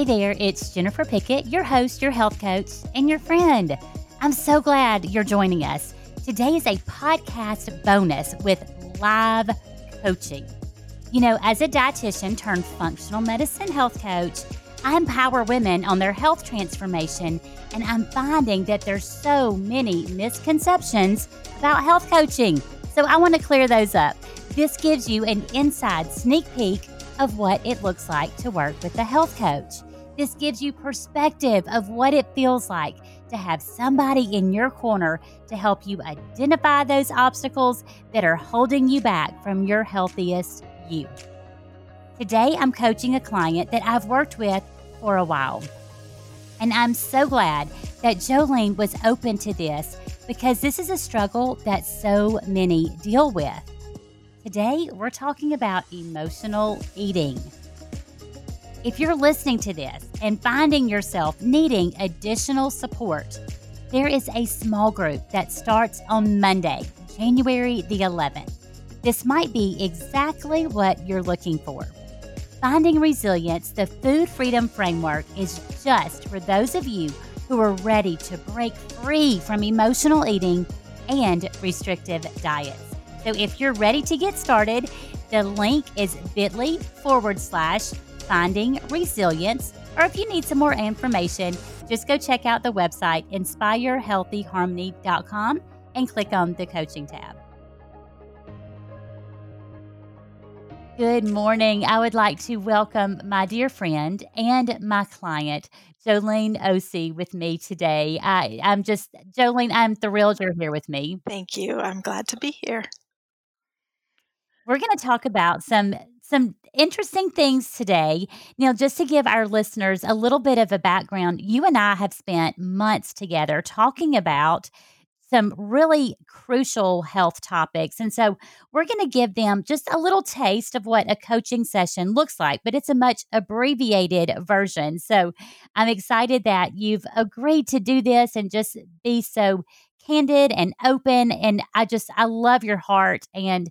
Hey there, it's Jennifer Pickett, your host, your health coach, and your friend. I'm so glad you're joining us. Today is a podcast bonus with live coaching. You know, as a dietitian turned functional medicine health coach, I empower women on their health transformation, and I'm finding that there's so many misconceptions about health coaching. So I want to clear those up. This gives you an inside sneak peek of what it looks like to work with a health coach. This gives you perspective of what it feels like to have somebody in your corner to help you identify those obstacles that are holding you back from your healthiest you. Today, I'm coaching a client that I've worked with for a while. And I'm so glad that Jolene was open to this because this is a struggle that so many deal with. Today, we're talking about emotional eating. If you're listening to this and finding yourself needing additional support, there is a small group that starts on Monday, January the 11th. This might be exactly what you're looking for. Finding Resilience, the Food Freedom Framework, is just for those of you who are ready to break free from emotional eating and restrictive diets. So if you're ready to get started, the link is bit.ly forward slash finding resilience. Or if you need some more information, just go check out the website inspirehealthyharmony.com and click on the coaching tab. Good morning. I would like to welcome my dear friend and my client, Jolene Osee, with me today. I, I'm just, Jolene, I'm thrilled you're here with me. Thank you. I'm glad to be here. We're going to talk about some some interesting things today. Neil, just to give our listeners a little bit of a background, you and I have spent months together talking about some really crucial health topics. And so we're going to give them just a little taste of what a coaching session looks like, but it's a much abbreviated version. So I'm excited that you've agreed to do this and just be so candid and open. And I just, I love your heart. And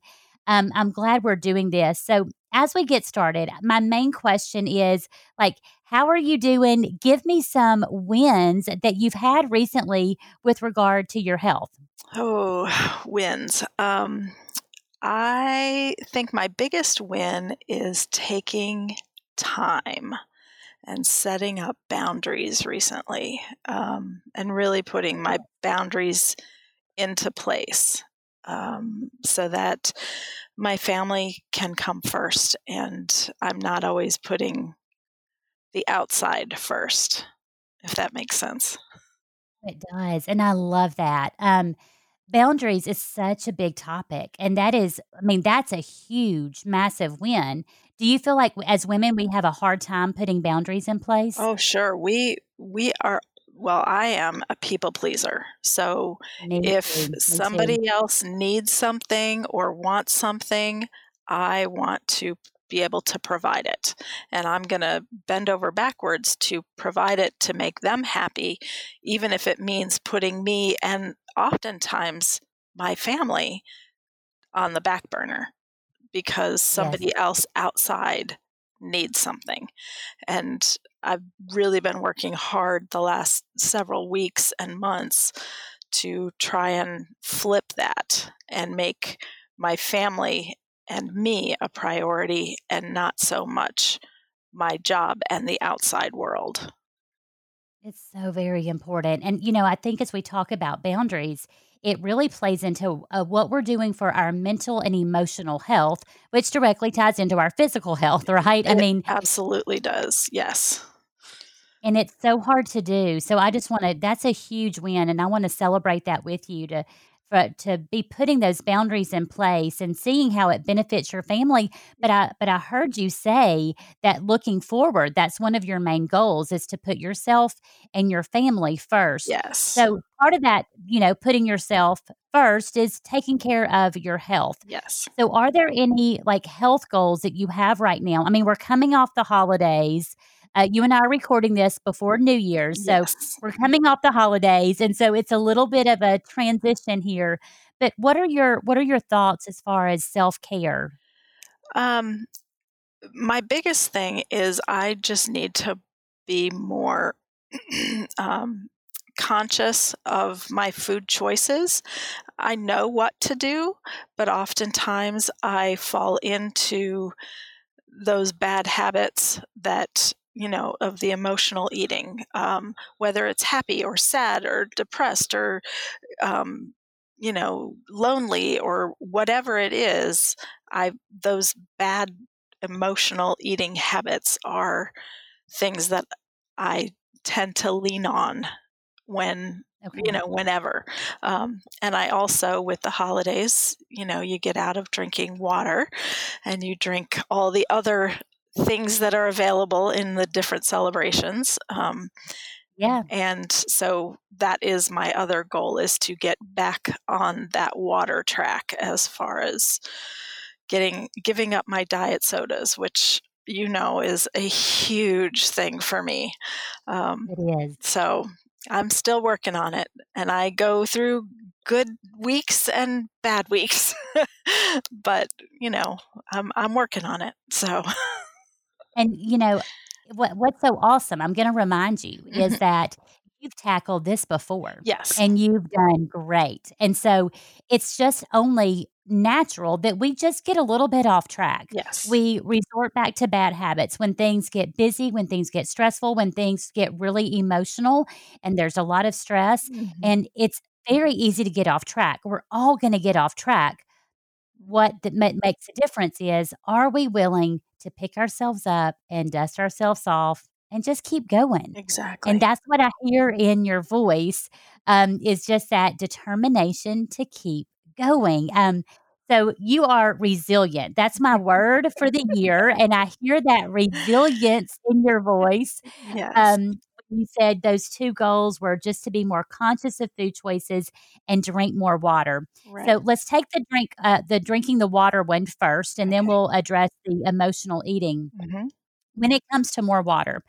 um, I'm glad we're doing this. So, as we get started, my main question is like, how are you doing? Give me some wins that you've had recently with regard to your health. Oh, wins. Um, I think my biggest win is taking time and setting up boundaries recently um, and really putting my boundaries into place um, so that my family can come first and I'm not always putting the outside first, if that makes sense. It does. And I love that. Um, boundaries is such a big topic. And that is, I mean, that's a huge, massive win. Do you feel like as women, we have a hard time putting boundaries in place? Oh, sure. We, we are well, I am a people pleaser. So Me if too. somebody else needs something or wants something, I want to be able to provide it. And I'm going to bend over backwards to provide it to make them happy, even if it means putting me and oftentimes my family on the back burner because somebody yes. else outside needs something. And I've really been working hard the last several weeks and months to try and flip that and make my family and me a priority and not so much my job and the outside world. It's so very important. And, you know, I think as we talk about boundaries, it really plays into uh, what we're doing for our mental and emotional health, which directly ties into our physical health, right? I mean, absolutely does. Yes. And it's so hard to do. So I just want to, that's a huge win. And I want to celebrate that with you to, for, to be putting those boundaries in place and seeing how it benefits your family. But I, but I heard you say that looking forward, that's one of your main goals is to put yourself and your family first. Yes. So part of that, you know, putting yourself first is taking care of your health. Yes. So are there any like health goals that you have right now? I mean, we're coming off the holidays. Uh, you and I are recording this before New Year's, so yes. we're coming off the holidays, and so it's a little bit of a transition here. But what are your what are your thoughts as far as self care? Um, my biggest thing is I just need to be more um, conscious of my food choices. I know what to do, but oftentimes I fall into those bad habits that you know of the emotional eating um, whether it's happy or sad or depressed or um, you know lonely or whatever it is i those bad emotional eating habits are things that i tend to lean on when okay. you know whenever um, and i also with the holidays you know you get out of drinking water and you drink all the other things that are available in the different celebrations um, yeah and so that is my other goal is to get back on that water track as far as getting giving up my diet sodas which you know is a huge thing for me um, it is so I'm still working on it and I go through good weeks and bad weeks. but, you know, I'm I'm working on it. So And you know, what what's so awesome, I'm going to remind you is mm-hmm. that you've tackled this before. Yes. And you've done great. And so it's just only natural that we just get a little bit off track. Yes. We resort back to bad habits when things get busy, when things get stressful, when things get really emotional and there's a lot of stress. Mm-hmm. And it's very easy to get off track. We're all going to get off track. What that makes a difference is are we willing to pick ourselves up and dust ourselves off and just keep going. Exactly. And that's what I hear in your voice um, is just that determination to keep going. Um, so you are resilient. That's my word for the year. And I hear that resilience in your voice. Yes. Um, you said those two goals were just to be more conscious of food choices and drink more water. Right. So let's take the drink, uh, the drinking the water one first, and okay. then we'll address the emotional eating. Mm-hmm when it comes to more water,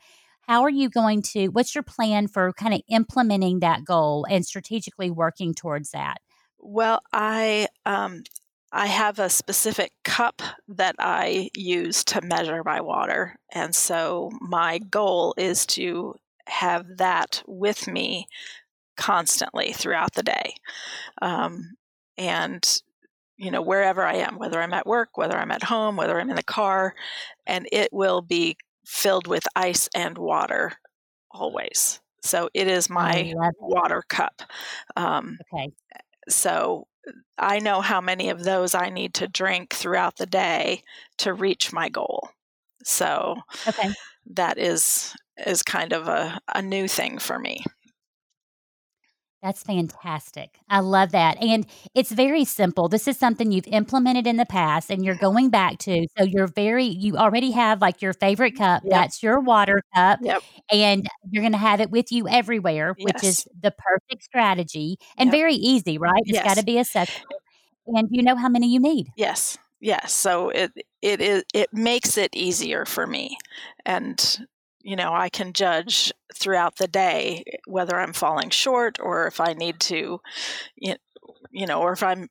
how are you going to, what's your plan for kind of implementing that goal and strategically working towards that? Well, I, um, I have a specific cup that I use to measure my water. And so my goal is to have that with me constantly throughout the day. Um, and you know, wherever I am, whether I'm at work, whether I'm at home, whether I'm in the car, and it will be filled with ice and water always. So it is my water cup. Um, okay. So I know how many of those I need to drink throughout the day to reach my goal. So okay. that is is kind of a, a new thing for me. That's fantastic. I love that. And it's very simple. This is something you've implemented in the past and you're going back to. So you're very, you already have like your favorite cup. Yep. That's your water cup. Yep. And you're going to have it with you everywhere, which is the perfect strategy and yep. very easy, right? It's yes. got to be accessible. And you know how many you need. Yes. Yes. So it, it is, it makes it easier for me. And you know, I can judge throughout the day whether I'm falling short or if I need to, you know, or if I'm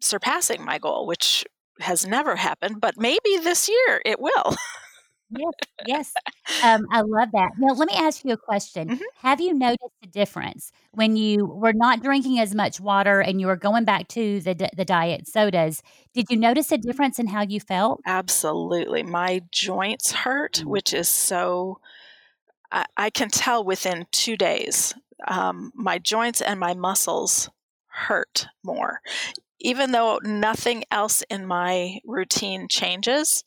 surpassing my goal, which has never happened, but maybe this year it will. yes, yes. Um, I love that. Now, let me ask you a question. Mm-hmm. Have you noticed a difference when you were not drinking as much water and you were going back to the the diet sodas? Did you notice a difference in how you felt? Absolutely. My joints hurt, mm-hmm. which is so. I, I, can tell within two days. Um, my joints and my muscles hurt more, even though nothing else in my routine changes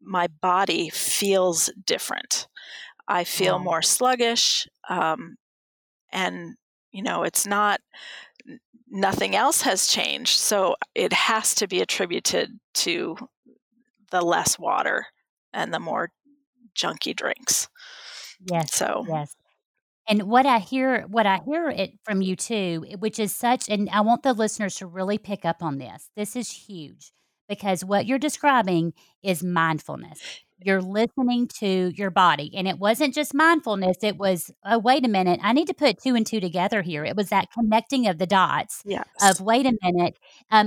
my body feels different. I feel more sluggish. Um, and, you know, it's not, nothing else has changed. So it has to be attributed to the less water and the more junky drinks. Yes. So, yes. And what I hear, what I hear it from you too, which is such, and I want the listeners to really pick up on this. This is huge because what you're describing is mindfulness. you're listening to your body. And it wasn't just mindfulness, it was, oh, wait a minute, I need to put two and two together here. It was that connecting of the dots yes. of, wait a minute,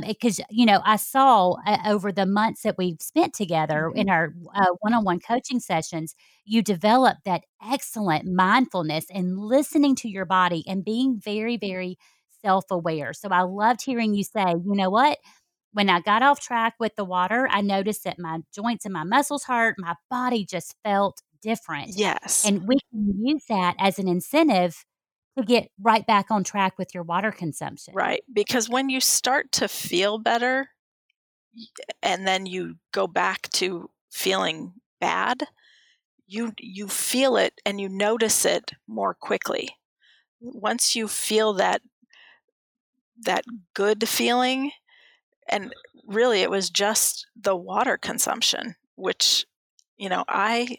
because, um, you know, I saw uh, over the months that we've spent together mm-hmm. in our one on one coaching sessions, you develop that excellent mindfulness and listening to your body and being very, very self aware. So I loved hearing you say, you know what? When I got off track with the water, I noticed that my joints and my muscles hurt. My body just felt different. Yes. And we can use that as an incentive to get right back on track with your water consumption. Right. Because when you start to feel better and then you go back to feeling bad, you you feel it and you notice it more quickly. Once you feel that that good feeling, and really it was just the water consumption which you know i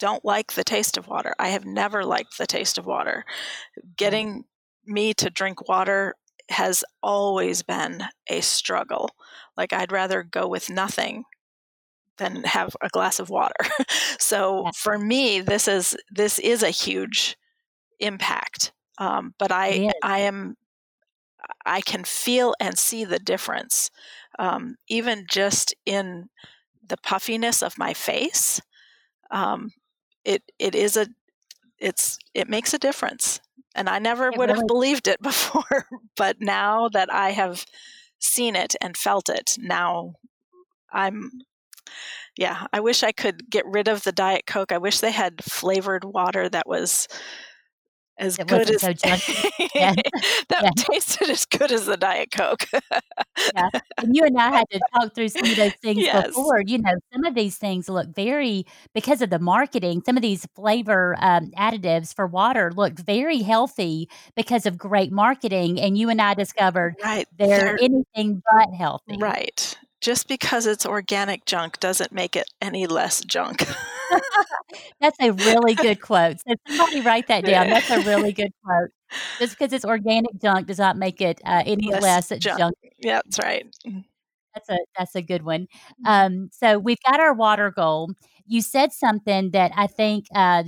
don't like the taste of water. I have never liked the taste of water. Getting me to drink water has always been a struggle. Like i'd rather go with nothing than have a glass of water. So for me this is this is a huge impact. Um, but i i am I can feel and see the difference, um, even just in the puffiness of my face. Um, it it is a it's it makes a difference, and I never it would really- have believed it before, but now that I have seen it and felt it, now I'm yeah, I wish I could get rid of the Diet Coke. I wish they had flavored water that was as it good as so yeah. that yeah. tasted as good as the diet coke yeah and you and i had to talk through some of those things yes. before you know some of these things look very because of the marketing some of these flavor um, additives for water look very healthy because of great marketing and you and i discovered right they're, they're anything but healthy right just because it's organic junk doesn't make it any less junk. That's a really good quote. So somebody write that down. That's a really good quote. Just because it's organic junk does not make it uh, any less, less junk. junk. Yeah, that's right. Mm. That's a that's a good one. Mm-hmm. Um, so we've got our water goal. You said something that I think uh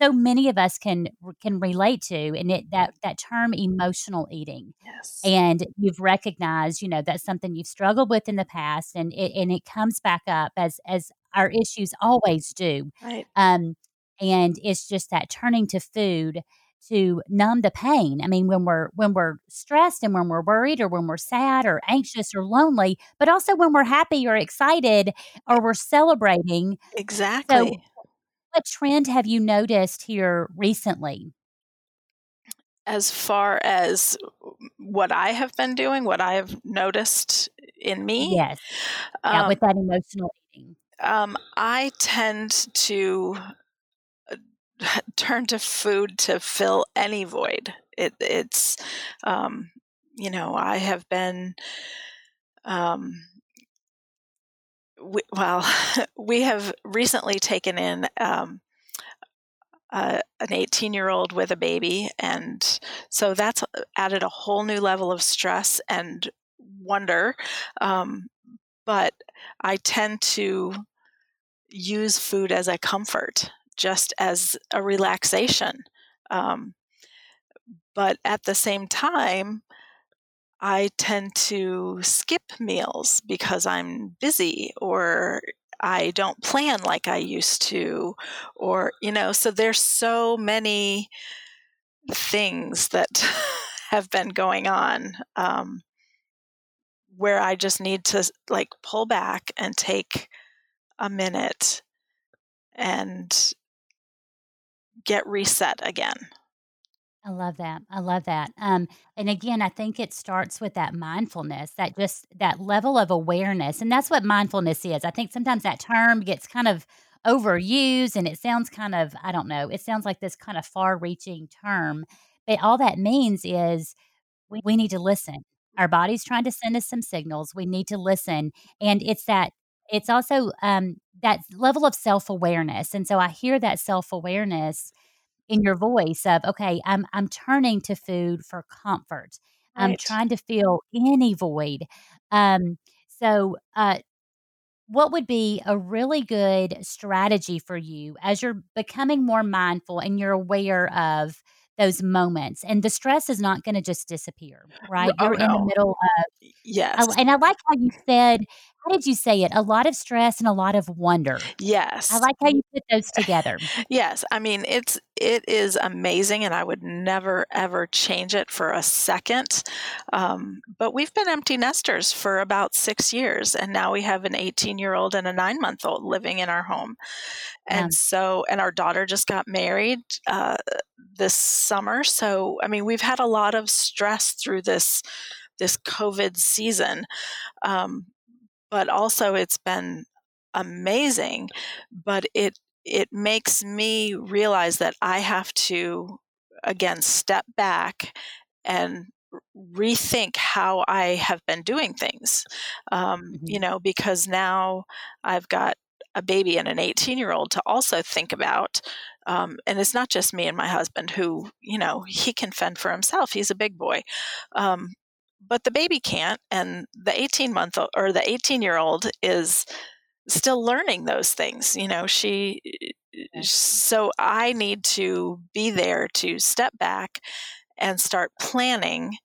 so many of us can can relate to and it that that term emotional eating yes and you've recognized you know that's something you've struggled with in the past and it and it comes back up as as our issues always do right um and it's just that turning to food to numb the pain. I mean, when we're when we're stressed and when we're worried or when we're sad or anxious or lonely, but also when we're happy or excited or we're celebrating. Exactly. So what trend have you noticed here recently? As far as what I have been doing, what I have noticed in me? Yes. Yeah, um, with that emotional eating. Um, I tend to uh, turn to food to fill any void. It, it's, um, you know, I have been um, we, well, we have recently taken in um, uh, an 18 year old with a baby. And so that's added a whole new level of stress and wonder. Um, but I tend to use food as a comfort, just as a relaxation. Um, but at the same time, I tend to skip meals because I'm busy or I don't plan like I used to, or, you know, so there's so many things that have been going on um, where I just need to like pull back and take a minute and get reset again. I love that. I love that. Um, and again, I think it starts with that mindfulness, that just that level of awareness. And that's what mindfulness is. I think sometimes that term gets kind of overused and it sounds kind of, I don't know, it sounds like this kind of far reaching term. But all that means is we, we need to listen. Our body's trying to send us some signals. We need to listen. And it's that, it's also um, that level of self awareness. And so I hear that self awareness in your voice of okay i'm i'm turning to food for comfort. Right. i'm trying to fill any void. Um so uh what would be a really good strategy for you as you're becoming more mindful and you're aware of those moments? And the stress is not going to just disappear, right? oh You're in the middle of yes. And I like how you said how did you say it? A lot of stress and a lot of wonder. Yes. I like how you put those together. Yes, I mean, it's it is amazing, and I would never, ever change it for a second. Um, but we've been empty nesters for about 6 years, and now we have an eighteen-year-old and a nine-month-old living in our home. Yeah. And so and our daughter just got married, uh, this summer, so, I mean, we've had a lot of stress through this this COVID season, um, but also it's been amazing, but it it makes me realize that I have to, again, step back and rethink how I have been doing things. Um, you Mhm. know, because now I've got a baby and an 18 year old to also think about. Um, and it's not just me and my husband who, you know, he can fend for himself. He's a big boy. Um, but the baby can't. And the 18 month old or the 18 year old is still learning those things. You know, she, eh, eh, so I need to be there to step back and start planning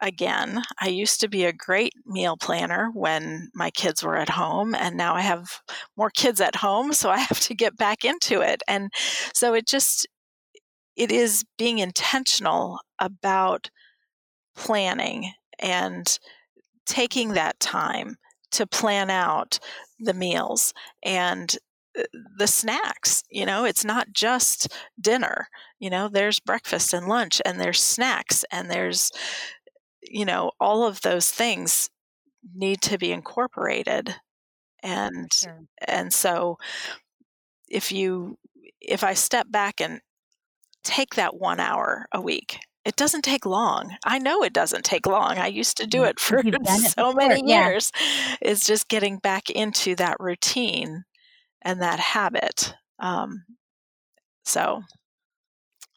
again. I used to be a great meal planner when my kids were at home, and now I have more kids at home, so I have to get back into it. And so it just, it is being intentional about planning and taking that time to plan out the meals and uh, the snacks. You know, it's not just dinner. You know, there's breakfast and lunch, and there's snacks, and there's, you know, all of those things need to be incorporated. And Sure. and so if you if I step back and take that 1 hour a week, it doesn't take long. I know it doesn't take long. I used to do Mhm. it for You've it so many Yeah. years. It's just getting back into that routine and that habit. Um, so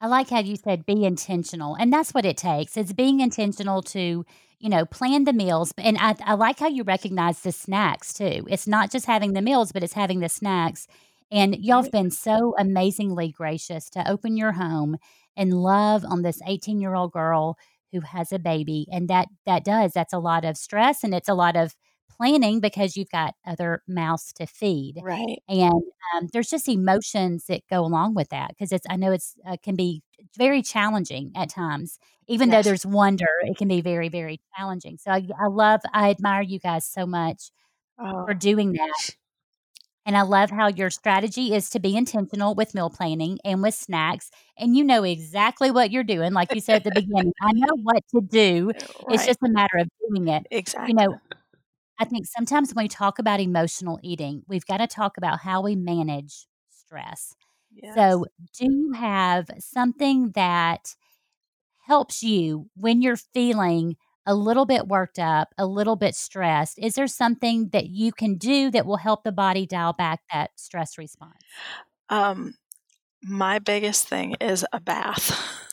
I like how you said be intentional, and that's what it takes. It's being intentional to, you know, plan the meals. And I, I like how you recognize the snacks too. It's not just having the meals, but it's having the snacks. And y'all have been so amazingly gracious to open your home and love on this 18 year old girl who has a baby. And that that does, that's a lot of stress and it's a lot of planning because you've got other mouths to feed. Right. And um, there's just emotions that go along with that because it's I know it's uh, can be very challenging at times. Even though there's wonder, it can be very very challenging. So I, I love I admire you guys so much for Oh, doing that. And I love how your strategy is to be intentional with meal planning and with snacks. And you know exactly what you're doing. Like you said at the beginning, I know what to do. It's just a matter of doing it. Exactly. You know, I think sometimes when we talk about emotional eating, we've got to talk about how we manage stress. Yes. So, do you have something that helps you when you're feeling a little bit worked up, a little bit stressed? Is there something that you can do that will help the body dial back that stress response? Um, my biggest thing is a bath.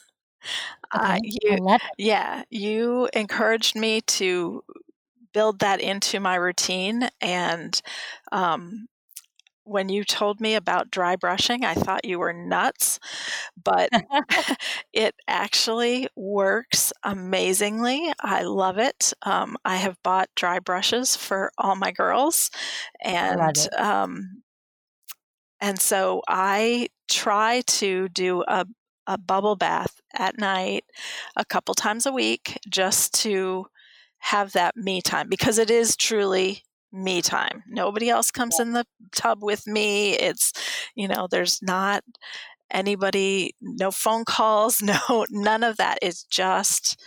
Uh, Okay, I you yeah, you encouraged me to build that into my routine, and, um, when you told me about dry brushing, I thought you were nuts, but it actually works amazingly. I love it. Um, I have bought dry brushes for all my girls, and, um and so I try to do a a bubble bath at night a couple times a week just to have that me time because it is truly me time. Nobody else comes in the tub with me. It's, you know, there's not anybody, no phone calls, no, none of that. It's just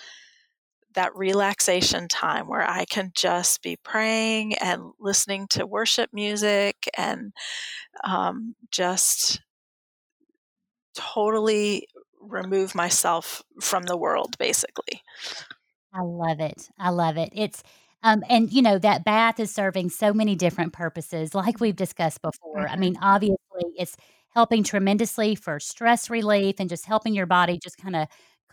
that relaxation time where I can just be praying and listening to worship music and um, just totally remove myself from the world, basically. I love it. I love it. It's um and you know that bath is serving so many different purposes like we've discussed before. I Mhm. mean, obviously it's helping tremendously for stress relief and just helping your body just kind of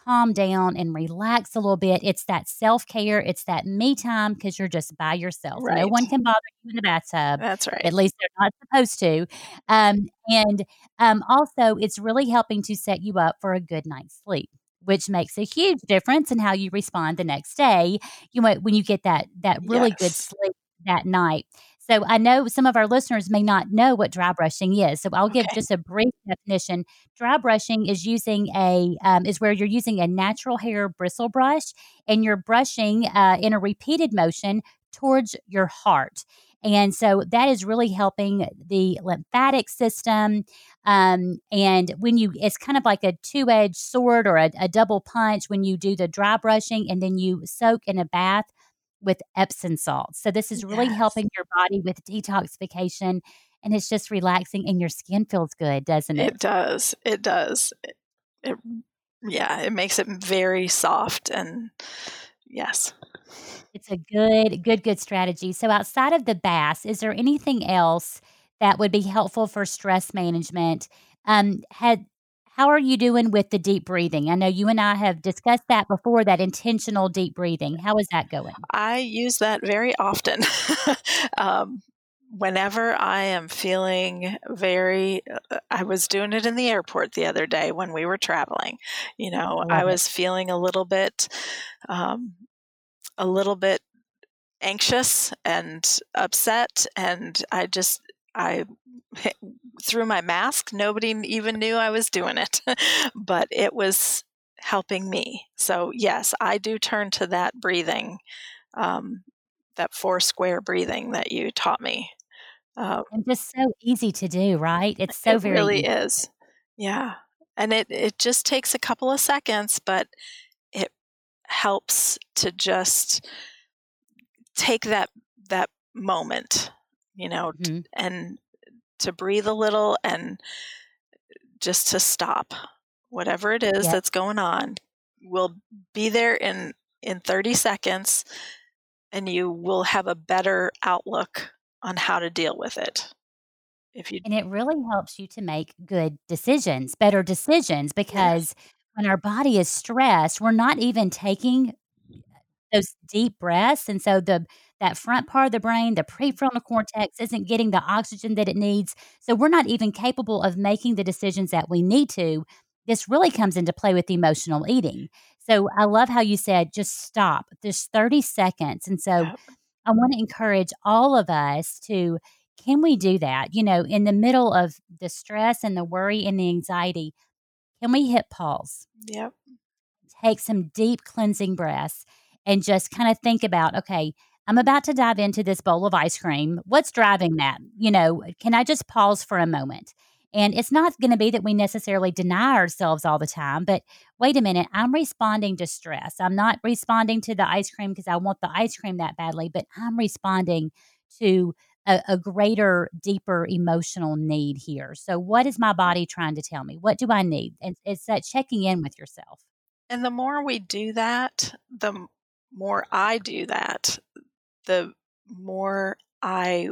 calm down and relax a little bit. It's that self care, it's that me time because you're just by yourself. Right. No one can bother you in the bathtub. That's right. At least they're not supposed to. Um, and um, also, it's really helping to set you up for a good night's sleep which makes a huge difference in how you respond the next day. You know, when you get that that really yes. good sleep that night. So I know some of our listeners may not know what dry brushing is. So I'll give just a brief definition. Dry brushing is using a um, is where you're using a natural hair bristle brush and you're brushing uh, in a repeated motion towards your heart. And so that is really helping the lymphatic system. Um, and when you, it's kind of like a two edged sword or a, a double punch when you do the dry brushing and then you soak in a bath with Epsom salts. So this is really yes. helping your body with detoxification and it's just relaxing and your skin feels good, doesn't it? It does. It does. It, it yeah, it makes it very soft and yes. It's a good good good strategy. So outside of the bass, is there anything else that would be helpful for stress management? Um had how are you doing with the deep breathing? I know you and I have discussed that before, that intentional deep breathing. How is that going? I use that very often. um, whenever I am feeling very, uh, I was doing it in the airport the other day when we were traveling. You know, I, I was it. feeling a little bit, um, a little bit anxious and upset, and I just, I through my mask. Nobody even knew I was doing it, but it was helping me. So, yes, I do turn to that breathing, um, that four square breathing that you taught me. Uh, and just so easy to do, right? It's so it very really easy. is. Yeah. And it, it just takes a couple of seconds, but helps to just take that that moment, you know, mm-hmm. and to breathe a little and just to stop whatever it is that's going on We'll be there in in 30 seconds and you will have a better outlook on how to deal with it if you and it really helps you to make good decisions better decisions because yes. When our body is stressed we're not even taking those deep breaths and so the that front part of the brain, the prefrontal cortex, isn't getting the oxygen that it needs. So we're not even capable of making the decisions that we need to. This really comes into play with emotional eating. So I love how you said just stop. There's 30 seconds. And so I want to encourage all of us to can we do that? You know, in the middle of the stress and the worry and the anxiety, can we hit pause? Yep. Take some deep cleansing breaths and just kind of think about okay, I'm about to dive into this bowl of ice cream. What's driving that? You know, can I just pause for a moment? And it's not going to be that we necessarily deny ourselves all the time, but wait a minute, I'm responding to stress. I'm not responding to the ice cream because I want the ice cream that badly, but I'm responding to a, a, greater, deeper emotional need here. So, what is my body trying to tell me? What do I need? And it's that checking in with yourself. And the more we do that, the more I do that, the more I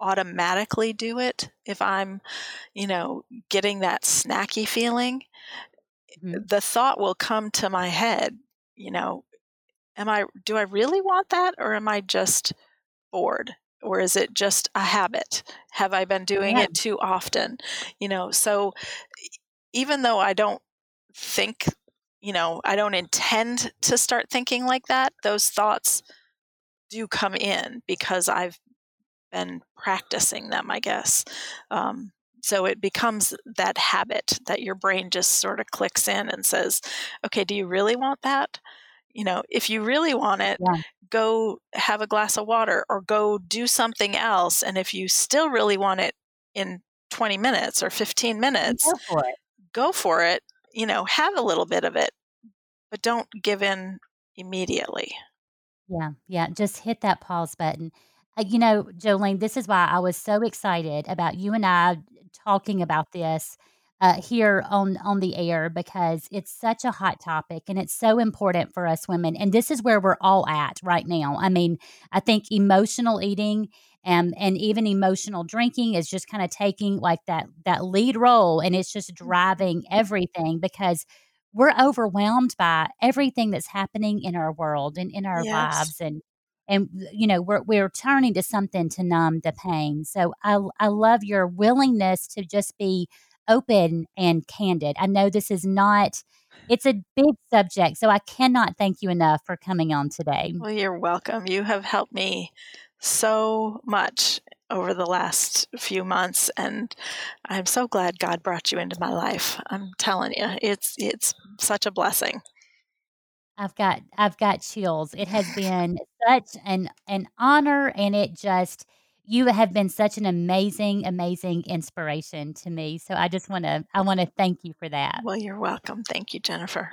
automatically do it if I'm, you know, getting that snacky feeling, mm-hmm. the thought will come to my head, you know, am I do I really want that or am I just bored? Or is it just a habit? Have I been doing yeah. it too often? You know, so even though I don't think, you know, I don't intend to start thinking like that, those thoughts do come in because I've been practicing them, I guess. Um, so it becomes that habit that your brain just sort of clicks in and says, okay, do you really want that? You know, if you really want it, yeah. Go have a glass of water or go do something else. And if you still really want it in 20 minutes or 15 minutes, go for it. Go for it. You know, have a little bit of it, but don't give in immediately. Yeah, yeah, just hit that pause button. Uh, you know, Jolene, this is why I was so excited about you and I talking about this uh, here on on the air because it's such a hot topic and it's so important for us women. And this is where we're all at right now. I mean, I think emotional eating and and even emotional drinking is just kind of taking like that that lead role and it's just mm-hmm. driving everything because we're overwhelmed by everything that's happening in our world and in our Yes. lives and and you know we're we're turning to something to numb the pain. So I I love your willingness to just be open and candid. I know this is not it's a big subject, so I cannot thank you enough for coming on today. Well, you're welcome. You have helped me so much over the last few months and I'm so glad God brought you into my life. I'm telling you, it's it's such a blessing. I've got I've got chills. It has been such an an honor and it just you have been such an amazing amazing inspiration to me. So I just want to I want to thank you for that. Well, you're welcome. Thank you, Jennifer.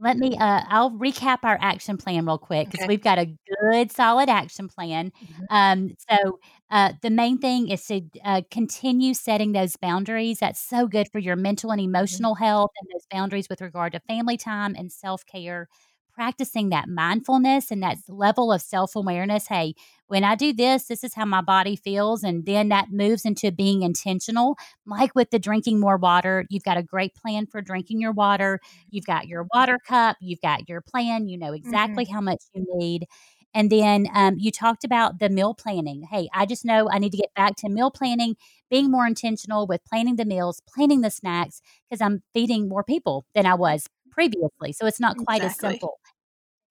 Let me uh I'll recap our action plan real quick cuz Okay. we've got a good solid action plan. Mhm. Um so uh the main thing is to uh continue setting those boundaries. That's so good for your mental and Mhm. emotional health and those boundaries with regard to family time and self-care. Practicing that mindfulness and that level of self-awareness. Hey, when I do this, this is how my body feels and then that moves into being intentional. Like with the drinking more water, you've got a great plan for drinking your water You've got your water cup, you've got your plan, you know exactly Mhm. how much you need. And then um, you talked about the meal planning. Hey, I just know I need to get back to meal planning, being more intentional with planning the meals, planning the snacks, because I'm feeding more people than I was previously. So it's not quite as simple.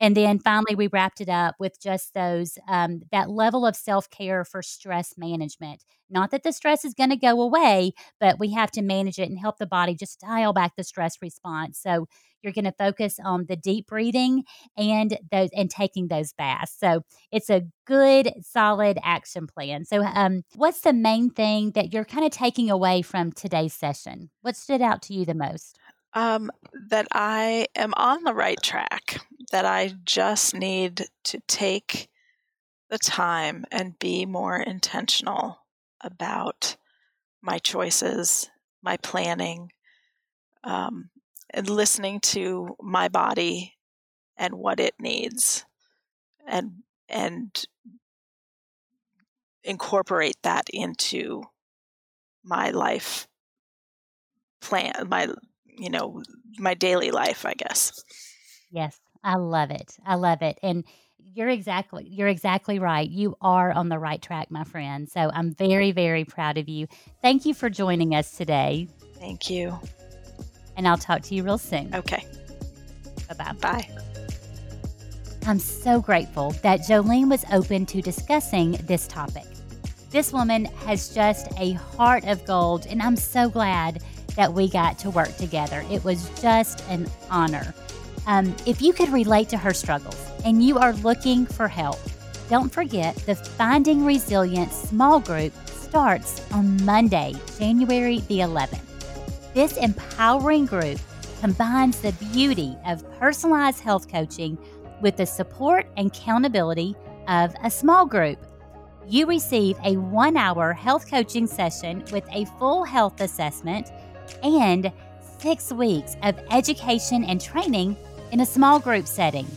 And then finally, we wrapped it up with just those um, that level of self care for stress management. Not that the stress is going to go away, but we have to manage it and help the body just dial back the stress response. So you're going to focus on the deep breathing and those and taking those baths. So it's a good, solid action plan. So, um, what's the main thing that you're kind of taking away from today's session? What stood out to you the most? Um, that I am on the right track, that I just need to take the time and be more intentional about my choices, my planning, um, and listening to my body and what it needs, and and incorporate that into my life plan, my you know my daily life, I guess. Yes, I love it. I love it. And you're exactly you're exactly right. You are on the right track, my friend. So I'm very very proud of you. Thank you for joining us today, Thank you. and I'll talk to you real soon. Okay, Bye-bye. I'm so grateful that Jolene was open to discussing this topic. This woman has just a heart of gold, and I'm so glad that we got to work together. It was just an honor. Um, if you could relate to her struggles and you are looking for help, don't forget the Finding Resilience small group starts on Monday, January the 11th. This empowering group combines the beauty of personalized health coaching with the support and accountability of a small group. You receive a one hour health coaching session with a full health assessment and six weeks of education and training in a small group setting.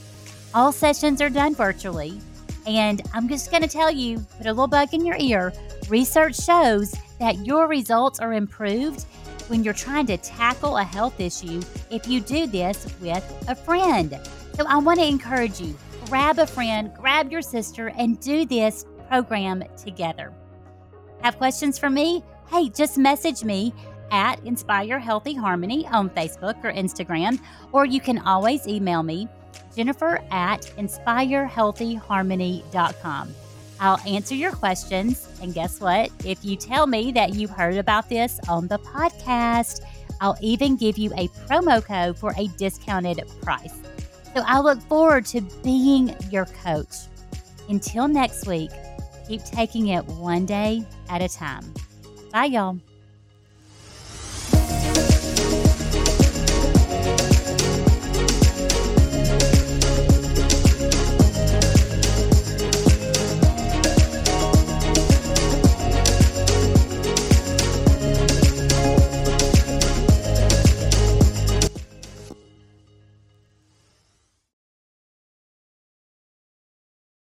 All sessions are done virtually. And I'm just going to tell you put a little bug in your ear. Research shows that your results are improved when you're trying to tackle a health issue if you do this with a friend. So I want to encourage you grab a friend, grab your sister, and do this program together. Have questions for me? Hey, just message me at Inspire Healthy Harmony on Facebook or Instagram, or you can always email me, Jennifer at inspirehealthyharmony.com. I'll answer your questions. And guess what? If you tell me that you heard about this on the podcast, I'll even give you a promo code for a discounted price. So I look forward to being your coach. Until next week, keep taking it one day at a time. Bye, y'all.